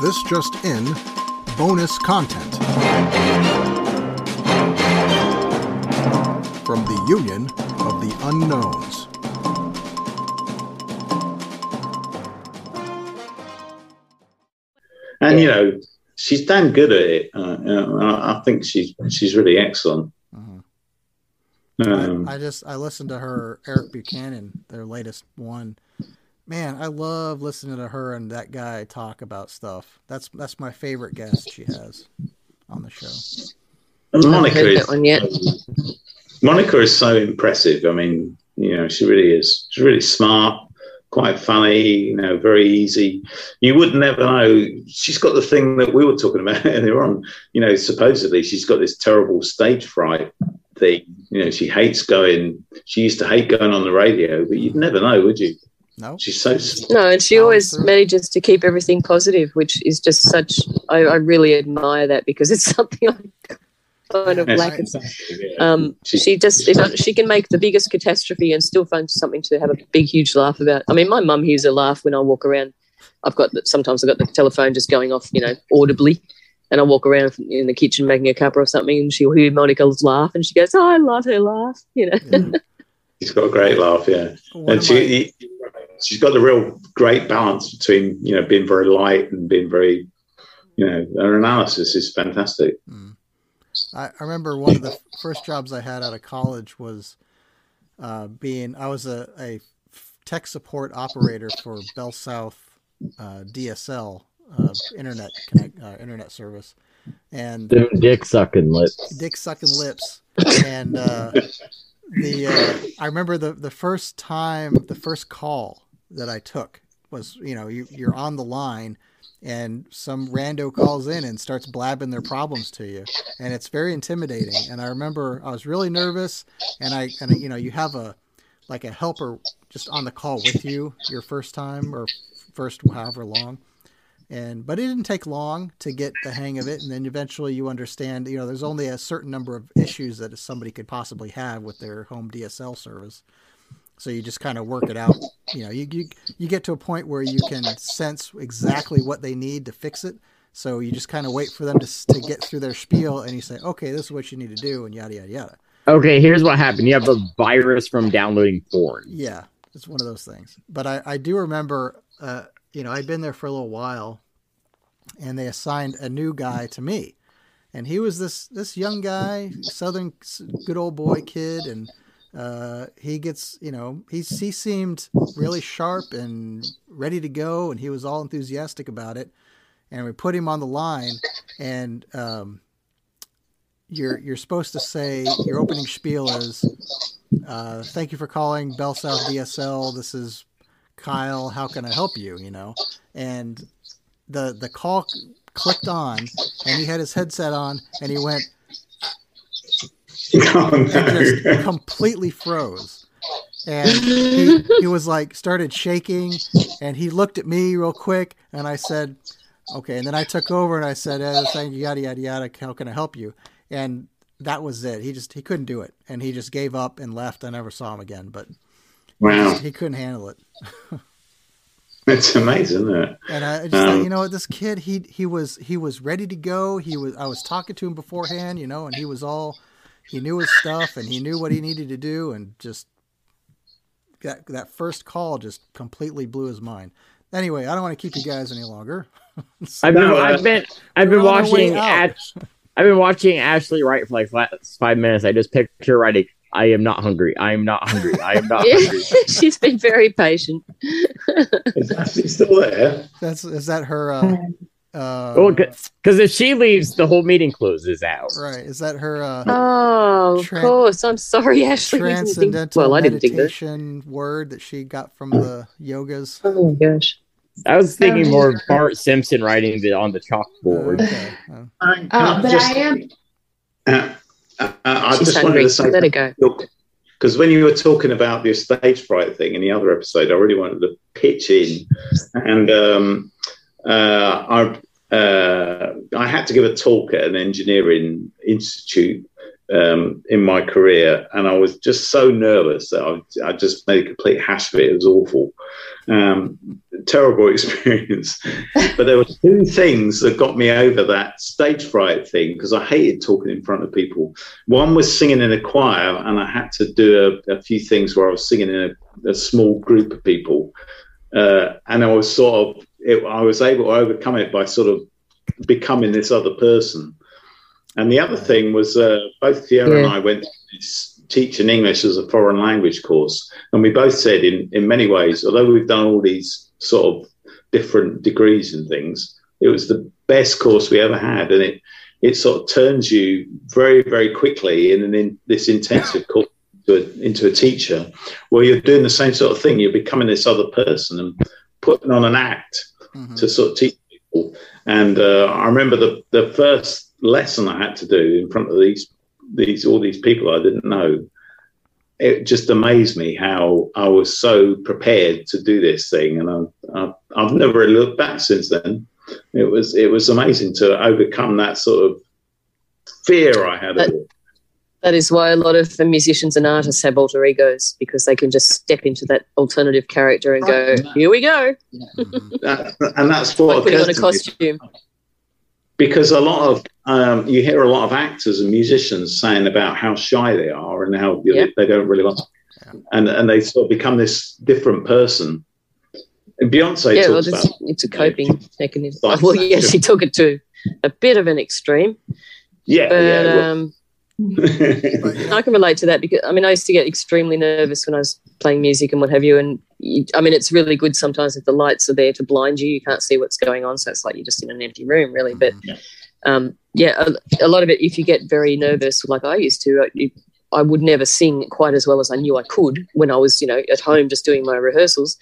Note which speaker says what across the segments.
Speaker 1: This just in bonus content from the Union of the Unknowns.
Speaker 2: And you know, she's damn good at it. Uh, I, I think she's she's really excellent. Um,
Speaker 3: I, I just I listened to her Eric Buchanan, their latest one. Man, I love listening to her and that guy talk about stuff. That's that's my favorite guest she has on the show.
Speaker 2: Monica is
Speaker 4: one yet.
Speaker 2: Monica is so impressive. I mean, you know, she really is. She's really smart, quite funny. You know, very easy. You would never know. She's got the thing that we were talking about earlier on. You know, supposedly she's got this terrible stage fright thing. You know, she hates going. She used to hate going on the radio, but you'd never know, would you?
Speaker 3: No,
Speaker 2: She's so.
Speaker 4: No, and she always
Speaker 3: through.
Speaker 4: manages to keep everything positive, which is just such. I, I really admire that because it's something I kind of lack. Of,
Speaker 2: Yeah.
Speaker 4: um,
Speaker 2: She-
Speaker 4: she just she can make the biggest catastrophe and still find something to have a big, huge laugh about. I mean, my mum hears a laugh when I walk around. I've got the, sometimes I've got the telephone just going off, you know, audibly, and I walk around in the kitchen making a cuppa or something, and she'll hear Monica's laugh, and she goes, "Oh, I love her laugh," you know.
Speaker 3: Yeah.
Speaker 2: She's got a great laugh, yeah.
Speaker 3: One
Speaker 2: and
Speaker 3: of
Speaker 2: she, she's got the real great balance between you know being very light and being very, you know, her analysis is fantastic.
Speaker 3: Mm. I, I remember one of the first jobs I had out of college was uh, being I was a, a tech support operator for Bell South uh, DSL uh, internet connect, uh, internet service, and
Speaker 5: Them dick sucking lips.
Speaker 3: dick sucking lips and uh, the uh, I remember the the first time the first call that I took was you know you, you're on the line and some rando calls in and starts blabbing their problems to you. And it's very intimidating. And I remember I was really nervous and I and you know you have a like a helper just on the call with you your first time or first however long. And but it didn't take long to get the hang of it. And then eventually you understand you know there's only a certain number of issues that somebody could possibly have with their home dsl service so you just kind of work it out you know you, you you get to a point where you can sense exactly what they need to fix it so you just kind of wait for them to, to get through their spiel and you say okay this is what you need to do and yada yada yada
Speaker 5: Okay, here's what happened. You have a virus from downloading porn.
Speaker 3: Yeah, it's one of those things. But I, I do remember, uh, you know, I'd been there for a little while, and they assigned a new guy to me, and he was this this young guy, Southern good old boy kid, and uh, he gets, you know, he's he seemed really sharp and ready to go, and he was all enthusiastic about it, and we put him on the line, and um, you're you're supposed to say your opening spiel is. Uh, thank you for calling Bell South DSL. This is Kyle. How can I help you? You know, and the the call clicked on, and he had his headset on, and he went
Speaker 2: oh,
Speaker 3: and just
Speaker 2: no.
Speaker 3: completely froze. And he, he was like started shaking, and he looked at me real quick, and I said, "Okay." And then I took over, and I said, eh, "Thank you, yada yada yada. How can I help you?" And that was it. He just he couldn't do it, and he just gave up and left. I never saw him again, but
Speaker 2: wow,
Speaker 3: he couldn't handle it.
Speaker 2: it's amazing, isn't it?
Speaker 3: And I just
Speaker 2: Um,
Speaker 3: thought, you know what, this kid, he he was he was ready to go. He was I was talking to him beforehand, you know, and he was all he knew his stuff and he knew what he needed to do, and just that that first call just completely blew his mind. Anyway, I don't want to keep you guys any longer.
Speaker 5: I've been,
Speaker 2: uh,
Speaker 5: I've been, I've been
Speaker 3: on our way
Speaker 5: watching.
Speaker 3: out.
Speaker 5: Ash, I've been watching Ashley write for like last five minutes. I just picture writing. I am not hungry. I am not hungry. I am not hungry.
Speaker 4: She's been very patient.
Speaker 2: Is Ashley still there?
Speaker 3: That's is that her? Uh, uh,
Speaker 5: Well, because if she leaves, the whole meeting closes out.
Speaker 3: right? Is that her? Uh,
Speaker 4: Oh, of course. I'm sorry, Ashley. we think-
Speaker 3: transcendental
Speaker 4: well, I didn't think that.
Speaker 3: meditation word that she got from the yogas.
Speaker 4: Oh my gosh.
Speaker 5: I was thinking
Speaker 6: Oh,
Speaker 5: more of Bart Simpson writing it on the chalkboard.
Speaker 3: Okay. Uh,
Speaker 2: I,
Speaker 6: Uh, but I am.
Speaker 2: Uh, uh, I
Speaker 4: She's
Speaker 2: just wanted to say
Speaker 4: Let her go.
Speaker 2: because when you were talking about the stage fright thing in the other episode, I really wanted to pitch in, and um, uh, I uh, I had to give a talk at an engineering institute um, in my career, and I was just so nervous that I, I just made a complete hash of it. It was awful, Um, terrible experience. but there were two things that got me over that stage fright thing because I hated talking in front of people. One was singing in a choir, and I had to do a, a few things where I was singing in a, a small group of people, uh, and I was sort of it, I was able to overcome it by sort of becoming this other person. And the other thing was uh, both Fiona
Speaker 4: Yeah.
Speaker 2: and I went to this teaching English as a foreign language course, and we both said in in many ways, although we've done all these sort of different degrees and things, it was the best course we ever had, and it it sort of turns you very very quickly in, an in this intensive course into a, into a teacher, where you're doing the same sort of thing. You're becoming this other person and putting on an act
Speaker 3: Mhm.
Speaker 2: to sort of teach people. And uh, I remember the the first lesson I had to do in front of these these all these people I didn't know. It just amazed me how I was so prepared to do this thing, and I, I, I've never really looked back since then. It was it was amazing to overcome that sort of fear I had. Of
Speaker 4: That- is why a lot of the musicians and artists have alter egos because they can just step into that alternative character and go, "Here we go,"
Speaker 3: Mhm.
Speaker 2: That- and that's what
Speaker 4: like putting on a
Speaker 2: to me.
Speaker 4: costume.
Speaker 2: because a lot of um, you hear a lot of actors and musicians saying about how shy they are and how
Speaker 4: Yeah.
Speaker 2: they don't really want,
Speaker 3: Yeah.
Speaker 2: and and they sort of become this different person. And Beyonce
Speaker 4: Yeah, well,
Speaker 2: talks
Speaker 4: it's,
Speaker 2: about
Speaker 4: it's a coping mechanism. Well, yeah, she took it to a bit of an extreme,
Speaker 2: yeah,
Speaker 4: but
Speaker 2: yeah. well-
Speaker 4: um,
Speaker 3: But, you
Speaker 4: I can relate to that because I mean I used to get extremely nervous when I was playing music and what have you. And you, I mean it's really good sometimes if the lights are there to blind you, you can't see what's going on, so it's like you're just in an empty room, really. But
Speaker 2: Yeah.
Speaker 4: um, yeah, a, a lot of it, if you get very nervous, like I used to, I, I would never sing quite as well as I knew I could when I was, you know, at home just doing my rehearsals.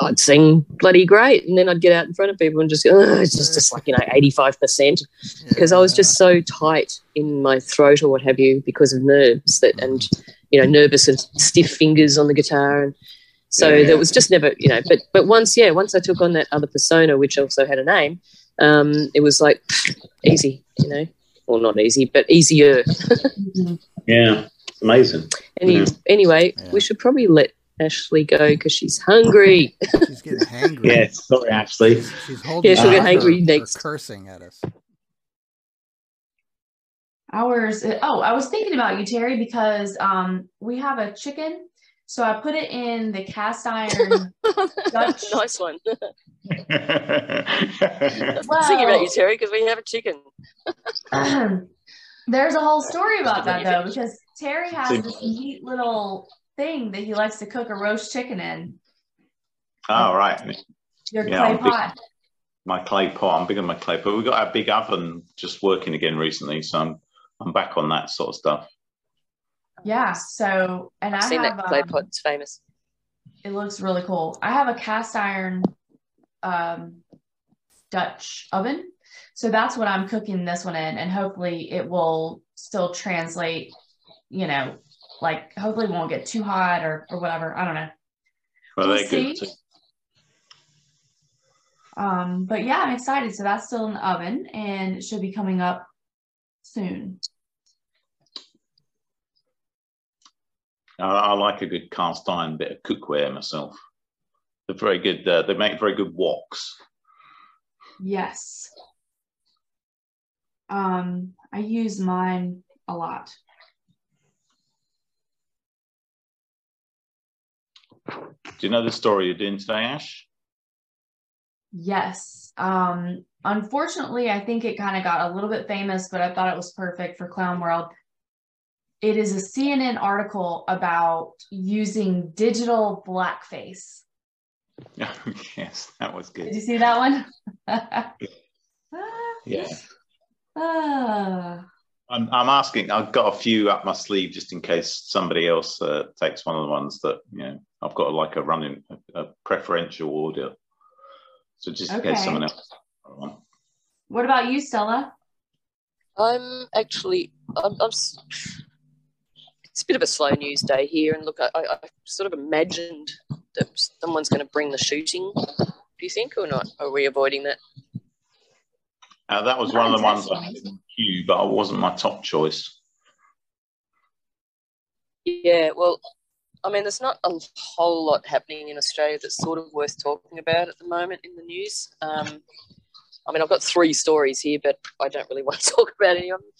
Speaker 4: I'd sing bloody great, and then I'd get out in front of people and just go, it's just, just like you know, eighty five percent because I was just so tight in my throat or what have you because of nerves that and you know nervous and stiff fingers on the guitar and so
Speaker 2: Yeah.
Speaker 4: there was just never you know but but once yeah once I took on that other persona which also had a name um it was like easy you know well not easy but easier
Speaker 2: yeah, it's amazing.
Speaker 4: Any,
Speaker 2: Yeah.
Speaker 4: anyway we should probably let Ashley go because she's hungry
Speaker 3: She's getting hangry.
Speaker 2: Yeah, sorry, Ashley.
Speaker 3: She's, she's holding
Speaker 4: Yeah, she'll
Speaker 2: get
Speaker 3: back
Speaker 4: hangry
Speaker 3: her- her
Speaker 4: next.
Speaker 3: cursing at us.
Speaker 6: Ours. Oh, I was thinking about you, Terry, because um we have a chicken. So I put it in the cast iron. Dutch.
Speaker 4: nice one
Speaker 6: well,
Speaker 4: thinking about you Terry because we have a chicken
Speaker 6: there's a whole story about that though, because Terry has this neat little thing that he likes to cook a roast chicken in.
Speaker 2: oh, right.
Speaker 6: Your
Speaker 2: Yeah,
Speaker 6: clay
Speaker 2: I'm big-
Speaker 6: pot.
Speaker 2: My clay pot. I'm big on my clay pot. We've got our big oven just working again recently, so I'm I'm back on that sort of stuff.
Speaker 6: Yeah. So, and
Speaker 4: I've
Speaker 6: I
Speaker 4: seen
Speaker 6: have
Speaker 4: that clay
Speaker 6: um,
Speaker 4: pot it's famous
Speaker 6: it looks really cool. I have a cast iron um, Dutch oven. So that's what I'm cooking this one in. And hopefully it will still translate, you know, like hopefully won't get too hot or, or whatever. I don't know.
Speaker 2: Well,
Speaker 6: We'll
Speaker 2: good.
Speaker 6: see. Um, but yeah, I'm excited. So that's still in the oven and it should be coming up soon.
Speaker 2: I, I like a good cast iron bit of cookware myself. They're very good. Uh, they make very good woks.
Speaker 6: Yes. Um, I use mine a lot.
Speaker 2: Do you know the story you're doing today, Ash?
Speaker 6: Yes. Um, unfortunately, I think it kind of got a little bit famous, but I thought it was perfect for Clown World. It is a CNN article about using digital blackface.
Speaker 2: yes, that was good.
Speaker 6: Did you see that one?
Speaker 2: Yeah.
Speaker 6: Ah.
Speaker 2: I'm, I'm asking. I've got a few up my sleeve just in case somebody else uh, takes one of the ones that you know. I've got like a running a, a preferential order, so just in case someone else.
Speaker 6: What about you, Stella?
Speaker 4: I'm actually, I'm, I'm, s- it's a bit of a slow news day here. And look, I, I, I sort of imagined that someone's going to bring the shooting. Do you think or not? Are we avoiding that?
Speaker 2: Uh, that was
Speaker 6: Not
Speaker 2: one of the ones I had
Speaker 6: intentionally.
Speaker 2: in queue, but I wasn't my top choice.
Speaker 4: Yeah, well, I mean, there's not a whole lot happening in Australia that's sort of worth talking about at the moment in the news. Um, I mean, I've got three stories here, but I don't really want to talk about any of them.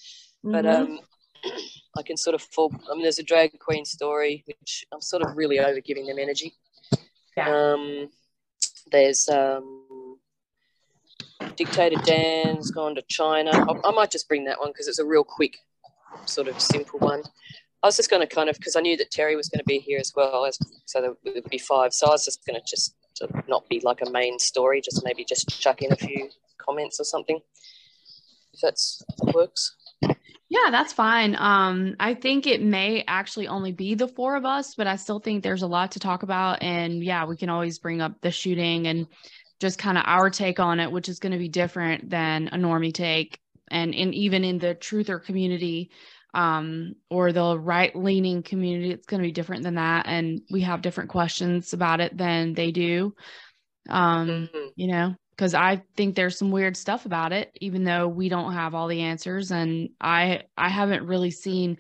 Speaker 4: But
Speaker 6: Mhm.
Speaker 4: um, I can sort of fall. I mean, there's a drag queen story, which I'm sort of really over giving them energy.
Speaker 6: Yeah.
Speaker 4: Um, there's um, Dictator Dan's gone to China. I, I might just bring that one because it's a real quick, sort of simple one. I was just going to kind of because I knew that Terry was going to be here as well, as, so there would be five. So I was just going to just not be like a main story, just maybe just chuck in a few comments or something, if that's works.
Speaker 6: Yeah, that's fine. Um, I think it may actually only be the four of us, but I still think there's a lot to talk about. And yeah, we can always bring up the shooting and just kind of our take on it, which is going to be different than a normie take. And in even in the truther community, um, or the right leaning community, it's going to be different than that. And we have different questions about it than they do. Um,
Speaker 4: Mhm.
Speaker 6: you know because i think there's some weird stuff about it even though we don't have all the answers and i i haven't really seen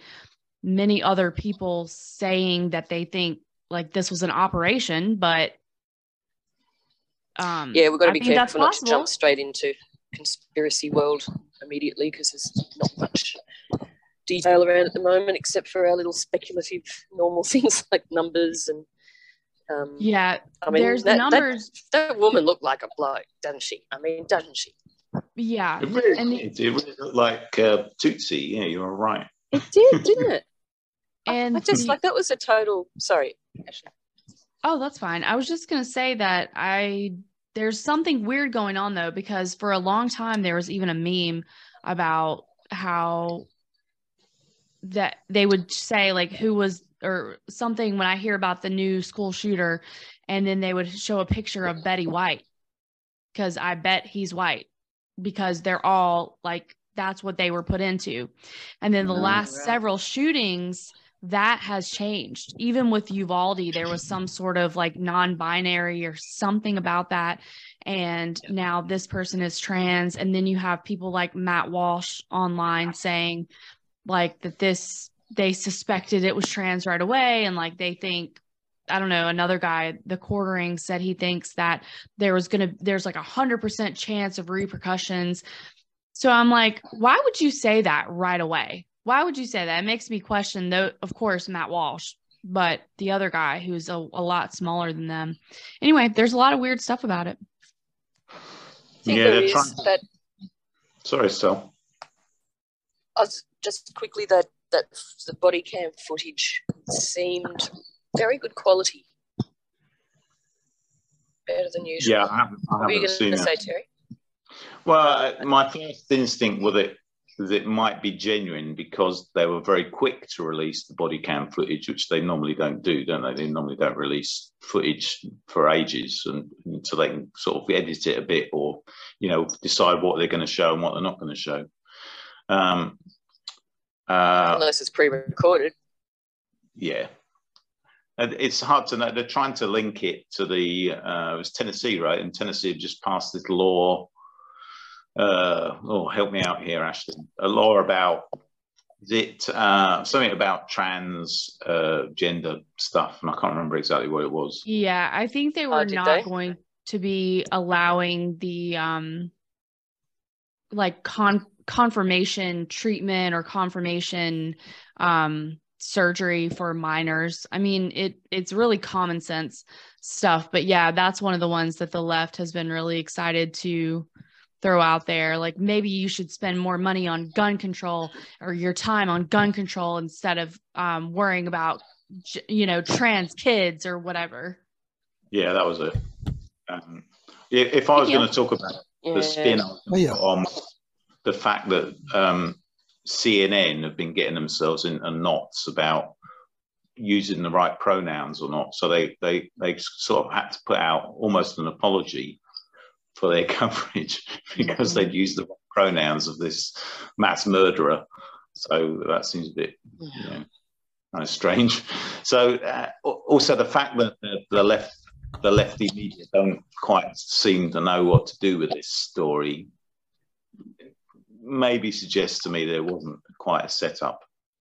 Speaker 6: many other people saying that they think like this was an operation but um
Speaker 4: Yeah, we've got to
Speaker 6: I
Speaker 4: be careful not to jump straight into conspiracy world immediately because there's not much detail around at the moment except for our little speculative normal things like numbers and um,
Speaker 6: yeah
Speaker 4: I mean,
Speaker 6: there's
Speaker 4: that,
Speaker 6: the
Speaker 4: that-
Speaker 6: numbers
Speaker 4: That, woman looked like a bloke, doesn't she? I mean, doesn't she?
Speaker 6: yeah
Speaker 2: It really,
Speaker 6: And
Speaker 2: did. it really looked like uh, Tootsie. Yeah, you were right.
Speaker 4: It did, didn't it?
Speaker 6: and
Speaker 4: I just like that was a total. Sorry, Ashley.
Speaker 6: Oh, that's fine. I was just going to say that I there's something weird going on though because for a long time there was even a meme about how that they would say like who was or something when I hear about the new school shooter and then they would show a picture of Betty White cuz I bet he's white because they're all like that's what they were put into. And then the
Speaker 2: Oh,
Speaker 6: last
Speaker 4: right.
Speaker 6: several shootings that has changed. Even with Uvalde, there was some sort of like non binary or something about that. And now this person is trans. And then you have people like Matt Walsh online saying, like, that this, they suspected it was trans right away. And like, they think, I don't know, another guy, the quartering said he thinks that there was going to, there's like a hundred percent chance of repercussions. So I'm like, why would you say that right away? Why would you say that? It makes me question, though, of course, Matt Walsh, but the other guy who's a, a lot smaller than them. Anyway, there's a lot of weird stuff about it.
Speaker 2: Yeah,
Speaker 4: there
Speaker 2: they're trying-
Speaker 4: that.
Speaker 2: Sorry, Stel.
Speaker 4: I was just quickly that that the body cam footage seemed very good quality, better than usual.
Speaker 2: Yeah, I haven't, I
Speaker 4: What were you
Speaker 2: haven't
Speaker 4: going
Speaker 2: seen
Speaker 4: to
Speaker 2: it.
Speaker 4: say, Terry?
Speaker 2: Well, uh, my first instinct was that that it might be genuine because they were very quick to release the body cam footage, which they normally don't do, don't they? They normally don't release footage for ages and until they can sort of edit it a bit or, you know, decide what they're going to show and what they're not going to show. Um, uh,
Speaker 4: Unless it's pre-recorded.
Speaker 2: yeah. And it's hard to know. They're trying to link it to the, uh, it was Tennessee, right? And Tennessee have just passed this law. Uh, oh, help me out here, Ashley. A law about, is it uh, something about trans uh, gender stuff? And I can't remember exactly what it was.
Speaker 6: Yeah, I think they were
Speaker 4: did
Speaker 6: not
Speaker 4: they?
Speaker 6: going to be allowing the um like con confirmation treatment or confirmation um surgery for minors. I mean, it it's really common sense stuff, but yeah, that's one of the ones that the left has been really excited to throw out there like maybe you should spend more money on gun control or your time on gun control instead of um, worrying about you know trans kids or whatever
Speaker 2: Yeah, that was it. Um, if I was
Speaker 6: Yeah.
Speaker 2: going to talk about the spin I
Speaker 1: Oh, yeah.
Speaker 2: gonna on the fact that um, CNN have been getting themselves into knots about using the right pronouns or not. So they they they sort of had to put out almost an apology for their coverage because they'd used the pronouns of this mass murderer. So that seems a bit you know, kind of strange. So uh, also the fact that the, the left the lefty media don't quite seem to know what to do with this story maybe suggests to me there wasn't quite a setup.